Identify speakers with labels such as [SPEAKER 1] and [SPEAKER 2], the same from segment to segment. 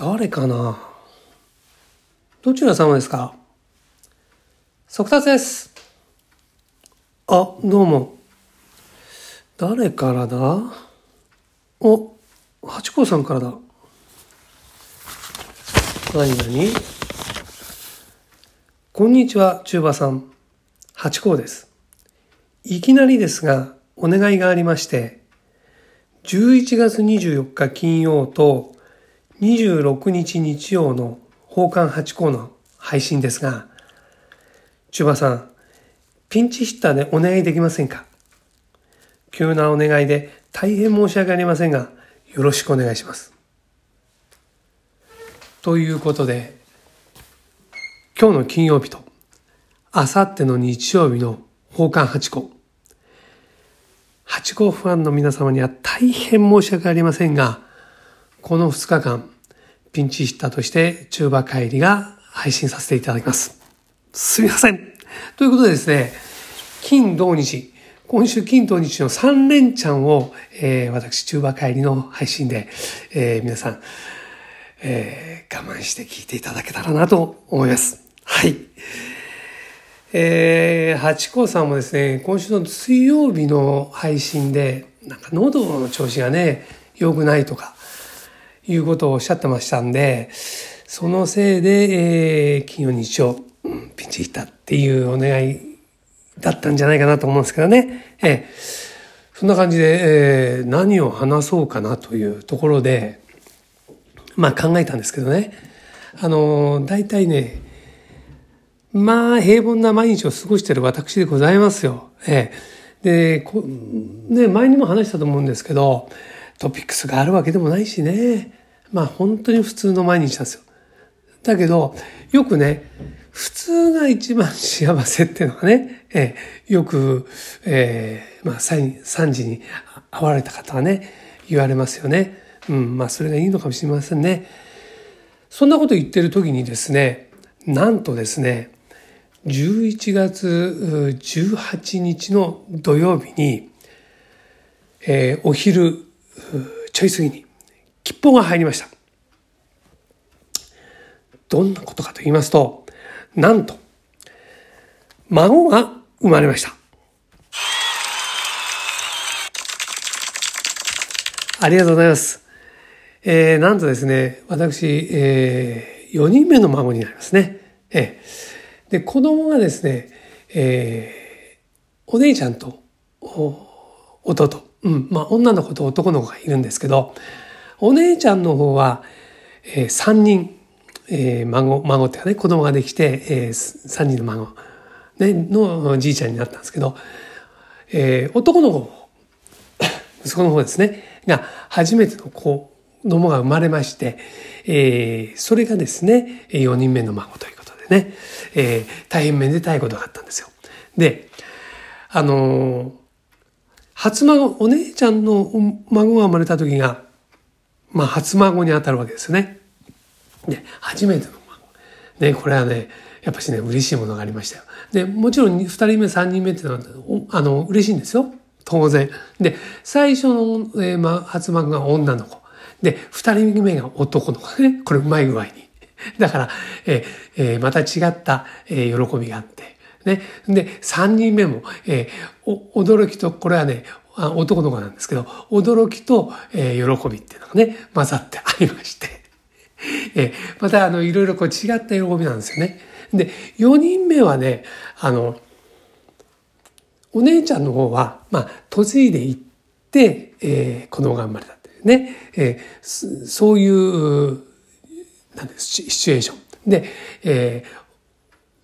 [SPEAKER 1] 誰かな？どちら様ですか？速達です。あ、どうも。誰からだ？お、八甲さんからだ。何何？こんにちは、中馬さん。八甲です。いきなりですが、お願いがありまして、11月24日金曜と26日日曜の奉還八甲の配信ですが、中馬さん、ピンチヒッターでお願いできませんか？急なお願いで大変申し訳ありませんが、よろしくお願いします。ということで、今日の金曜日と、あさっての日曜日の奉還八甲。八甲ファンの皆様には大変申し訳ありませんが、この2日間、ピンチヒッターとして中馬帰りが配信させていただきます。すみません。ということでですね、金土日、今週金土日の3連チャンを、えー、私中馬帰りの配信で、えー、皆さん、えー、我慢して聞いていただけたらなと思います。はい。えー、八甲さんもですね、今週の水曜日の配信で、なんか喉の調子がね、良くないとか、いうことをおっしゃってましたんで、そのせいで、えー、金曜日曜、うん、ピンチヒッターっていうお願いだったんじゃないかなと思うんですけどね。えー、そんな感じで、えー、何を話そうかなというところで、まあ考えたんですけどね。あの、大体ね、まあ平凡な毎日を過ごしている私でございますよ。ええ。で、こね、前にも話したと思うんですけど、トピックスがあるわけでもないしね。まあ本当に普通の毎日なんですよ。だけど、よくね、普通が一番幸せっていうのがね、ええ、よく、ええ、まあ3時に会われた方はね、言われますよね。うん、まあそれがいいのかもしれませんね。そんなこと言ってる時にですね、なんとですね、11月18日の土曜日に、えー、お昼ちょい過ぎに吉報が入りました。どんなことかと言いますと、なんと、孫が生まれました。ありがとうございます。えー、なんとですね、私、えー、4人目の孫になりますね。えー、で、子供がですね、えー、お姉ちゃんと弟、うん、まあ女の子と男の子がいるんですけど、お姉ちゃんの方は、えー、3人、えー、孫、孫っていうかね、子供ができて、えー、3人の孫、ね、のじいちゃんになったんですけど、えー、男の子、息子の方ですね、が初めての子供が生まれまして、えー、それがですね、4人目の孫ということでね、えー、大変めでたいことがあったんですよ。で、あのー、初孫、お姉ちゃんの孫が生まれた時が、まあ、初孫に当たるわけですね。で、初めての孫。ね、これはね、やっぱしね、嬉しいものがありましたよ。で、もちろん、二人目、三人目ってのは、あの、嬉しいんですよ。当然。で、最初の、えー、ま、初孫が女の子。で、二人目が男の子ね。これうまい具合に。だから、えーえー、また違った、え、喜びがあって。ね。で、三人目も、えー、驚きと、これはね、男の子なんですけど、驚きと、えー、喜びっていうのがね、混ざってありまして。えー、また、あの、いろいろこう違った喜びなんですよね。で、四人目はね、あの、お姉ちゃんの方は、まあ、嫁いで行って、えー、子供が生まれたっていうね、えー、そういう、なんです、シチュエーション。で、えー、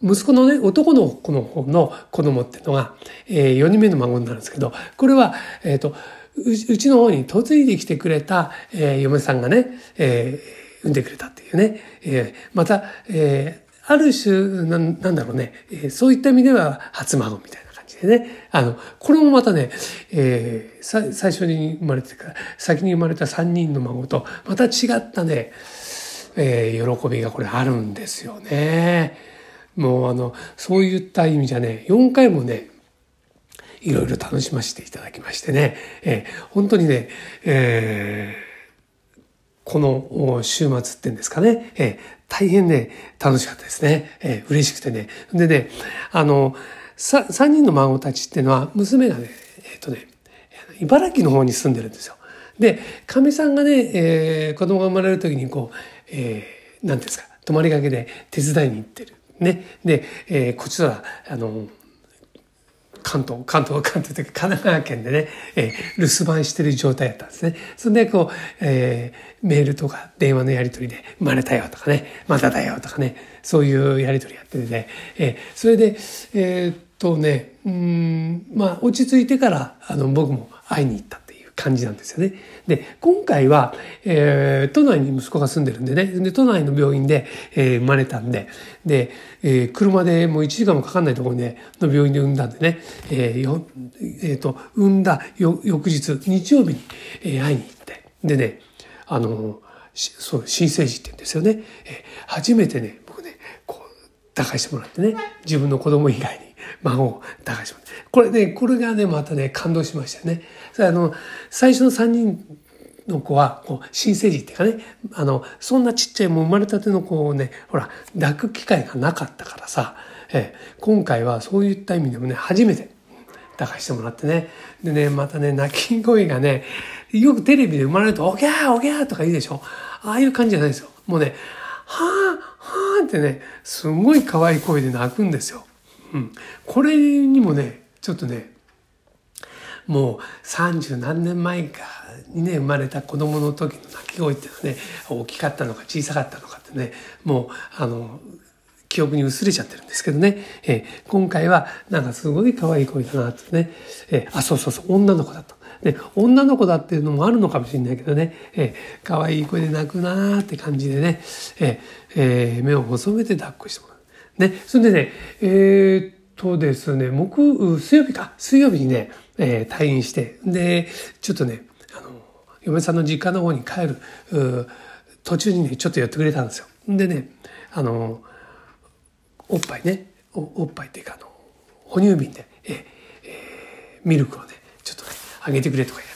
[SPEAKER 1] 息子のね、男の子の方の子供っていうのが、えー、4人目の孫になるんですけど、これは、えっ、ー、と、うちの方に嫁いできてくれた、えー、嫁さんがね、えー、産んでくれたっていうね、えー、また、えー、ある種な、なんだろうね、えー、そういった意味では初孫みたいな感じでね、あの、これもまたね、えー、さ最初に生まれてから、先に生まれた3人の孫と、また違ったね、えー、喜びがこれあるんですよね。もうあの、そういった意味じゃね、4回もね、いろいろ楽しませていただきましてね、えー、本当にね、えー、この週末ってんですかね、えー、大変ね、楽しかったですね。えー、嬉しくてね。でね、あの、さ、3人の孫たちっていうのは、娘がね、えっ、とね、茨城の方に住んでるんですよ。で、かみさんがね、えー、子供が生まれる時にこう、えー、なんですか、泊まりがけで手伝いに行ってる。ね。で、えー、こちら、あの、関東、関東、関東というか神奈川県でね、えー、留守番してる状態だったんですね。それでこう、えー、メールとか電話のやり取りで、生まれたよとかね、まだだよとかね、そういうやり取りやっててね、えー、それで、えー、っとね、うん、まあ、落ち着いてから、あの、僕も会いに行った。感じなんですよね。で、今回は、えー、都内に息子が住んでるんでね、で、都内の病院で、えー、生まれたんで、で、えー、車でもう1時間もかかんないところで、の病院で産んだんでね、えー、よ、えっ、ー、と、産んだ翌日、日曜日に、えー、会いに行って、でね、あの、そう、新生児って言うんですよね。えー、初めてね、僕ね、こう、抱かしてもらってね、自分の子供以外に孫を抱かしてもらって。これね、これがね、またね、感動しましたね。あの、最初の3人の子は、こう、新生児っていうかね、あの、そんなちっちゃいもう生まれたての子をね、ほら、抱く機会がなかったからさ、え今回はそういった意味でもね、初めて抱かしてもらってね。でね、またね、泣き声がね、よくテレビで生まれると、おぎゃーおぎゃーとか言うでしょ。ああいう感じじゃないですよ。もうね、はーはーってね、すごい可愛い声で泣くんですよ。うん。これにもね、ちょっとねもう三十何年前かにね生まれた子供の時の泣き声っていうのはね大きかったのか小さかったのかってねもうあの記憶に薄れちゃってるんですけどね、えー、今回はなんかすごい可愛い声だなってね、えー、あそうそうそう女の子だと。で女の子だっていうのもあるのかもしれないけどね、えー、可愛い声で泣くなーって感じでね、えーえー、目を細めて抱っこしてもらう。ね、それでね、えー、とですね、木、水曜日か、水曜日にね、えー、退院して、で、ちょっとね、あの、嫁さんの実家の方に帰る、途中にね、ちょっと寄ってくれたんですよ。でね、あの、おっぱいね、おおっぱいっていうか、あの、哺乳瓶で、えー、えー、ミルクをね、ちょっとね、あげてくれとか言、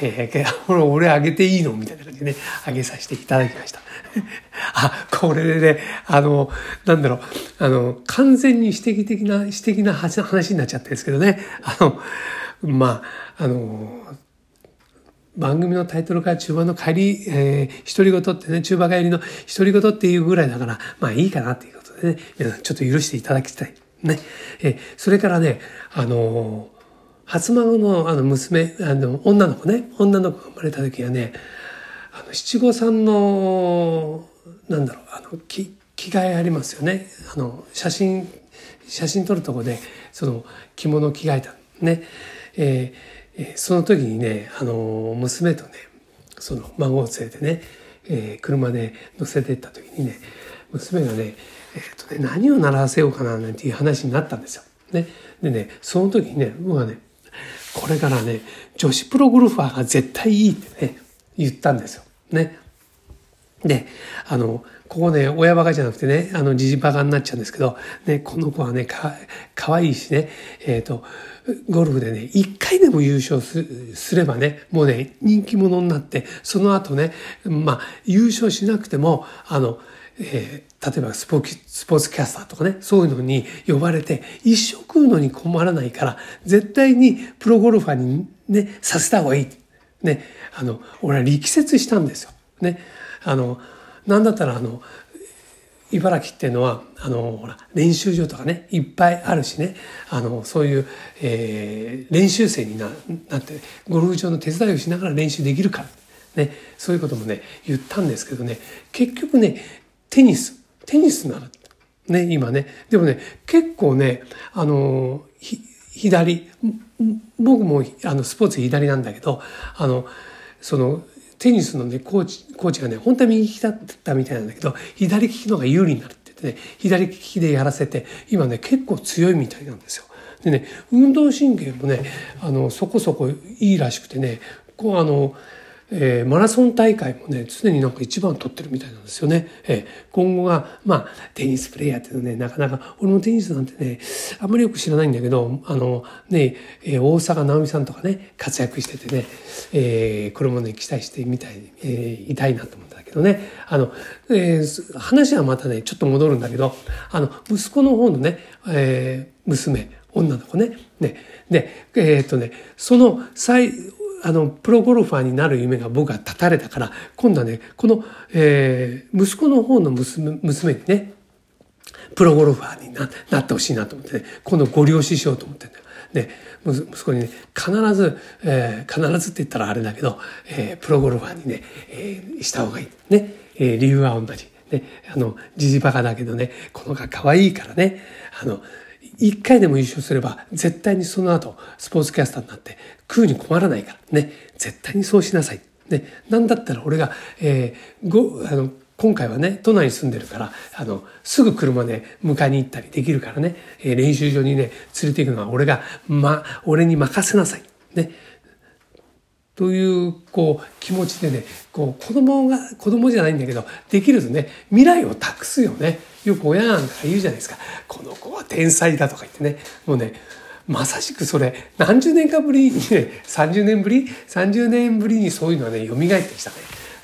[SPEAKER 1] えー、俺あげていいのみたいな感じでね、あげさせていただきました。あ、これでね、あの、なんだろう、あの、完全に私的的な、私的な話になっちゃってるんですけどね、あの、まあ、あの、番組のタイトルから中盤の帰り、えー、独り言ってね、中盤帰りの独り言っていうぐらいだから、まあいいかなっていうことでね、皆さんちょっと許していただきたい。ね。えー、それからね、あの初孫のあの娘、あの、女の子ね、女の子が生まれた時はね、あの七五三のなんだろうあの着着替えありますよね。あの写真写真撮るとこでその着物着替えたね、えー、その時にねあの娘とねその孫を連れてね、えー、車で乗せてった時にね娘がね,、えーとね何を習わせようかななんていう話になったんですよ。ね、でねその時にね僕はねこれからね女子プロゴルファーが絶対いいってね言ったんですよ。ね。で、あの、ここね、親バカじゃなくてね、あの、じじバカになっちゃうんですけど、ね、この子はね、か、かわいいしね、えっ、ー、と、ゴルフでね、一回でも優勝すればね、もうね、人気者になって、その後ね、まあ、優勝しなくても、あの、えー、例えばスポーツキャスターとかね、そういうのに呼ばれて、一生食うのに困らないから、絶対にプロゴルファーにね、させた方がいい。ね、あの、俺は力説したんですよ。ね。あの、なんだったらあの、茨城っていうのは、あの、ほら、練習場とかね、いっぱいあるしね、あの、そういう、えー、練習生にななって、ゴルフ場の手伝いをしながら練習できるから、ね、そういうこともね、言ったんですけどね、結局ね、テニス、テニスなら、ね、今ね、でもね、結構ね、あの、左、僕もあのスポーツ左なんだけど、あの、その、テニスのね、コーチ、コーチがね、本当は右利きだったみたいなんだけど、左利きの方が有利になるって言ってね、左利きでやらせて、今ね、結構強いみたいなんですよ。でね、運動神経もね、あの、そこそこいいらしくてね、こうあの、えー、マラソン大会もね、常になんか一番取ってるみたいなんですよね。えー、今後が、まあ、テニスプレイヤーっていうのね、なかなか、俺もテニスなんてね、あんまりよく知らないんだけど、あの、ね、えー、大阪直美さんとかね、活躍しててね、えー、これもね、期待してみたい、えー、いたいなと思ったんだけどね。あの、えー、話はまたね、ちょっと戻るんだけど、あの、息子の方のね、えー、娘、女の子ね。ね。で、えー、っとね、その最、あの、プロゴルファーになる夢が僕は立たれたから、今度はね、この、えー、息子の方の娘娘にね、プロゴルファーにななってほしいなと思ってね、今度ご了承しようと思ってんだよ。で、息子にね、必ず、えー、必ずって言ったらあれだけど、えー、プロゴルファーにね、えー、した方がいい。ね、えー、理由は同じ。ね、あの、じじバカだけどね、この子可愛いからね、あの、一回でも優勝すれば、絶対にその後、スポーツキャスターになって食うに困らないから。ね。絶対にそうしなさい。ね。なんだったら俺が、えー、ご、あの、今回はね、都内に住んでるから、あの、すぐ車で迎えに行ったりできるからね、えー、練習場にね、連れて行くのは俺が、ま、俺に任せなさい。ね。という、こう、気持ちでね、こう、子供が、子供じゃないんだけど、できるとね、未来を託すよね。よく親なんか言うじゃないですか。この子は天才だとか言ってね。もうね、まさしくそれ、何十年かぶりにね、30年ぶり ?30 年ぶりにそういうのはね、蘇ってきたね。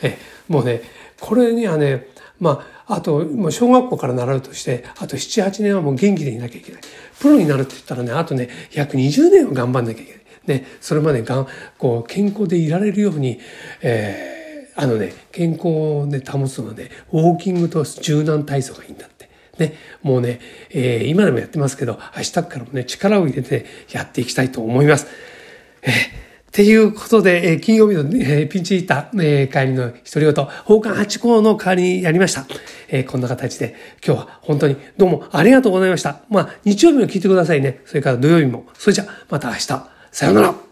[SPEAKER 1] え、もうね、これにはね、まあ、あと、もう小学校から習うとして、あと7、8年はもう元気でいなきゃいけない。プロになるって言ったらね、あとね、約20年は頑張んなきゃいけない。ね、それまでがん、こう、健康でいられるように、えーあのね、健康をね、保つのはね、ウォーキングと柔軟体操がいいんだって。ね、もうね、えー、今でもやってますけど、明日からもね、力を入れてやっていきたいと思います。えーっていうことで、えー、金曜日の、えー、ピンチヒッター、えー、帰りの一人言、奉還8校の代わりにやりました。えー、こんな形で、今日は本当にどうもありがとうございました。まあ、日曜日も聞いてくださいね。それから土曜日も。それじゃ、また明日。さようなら。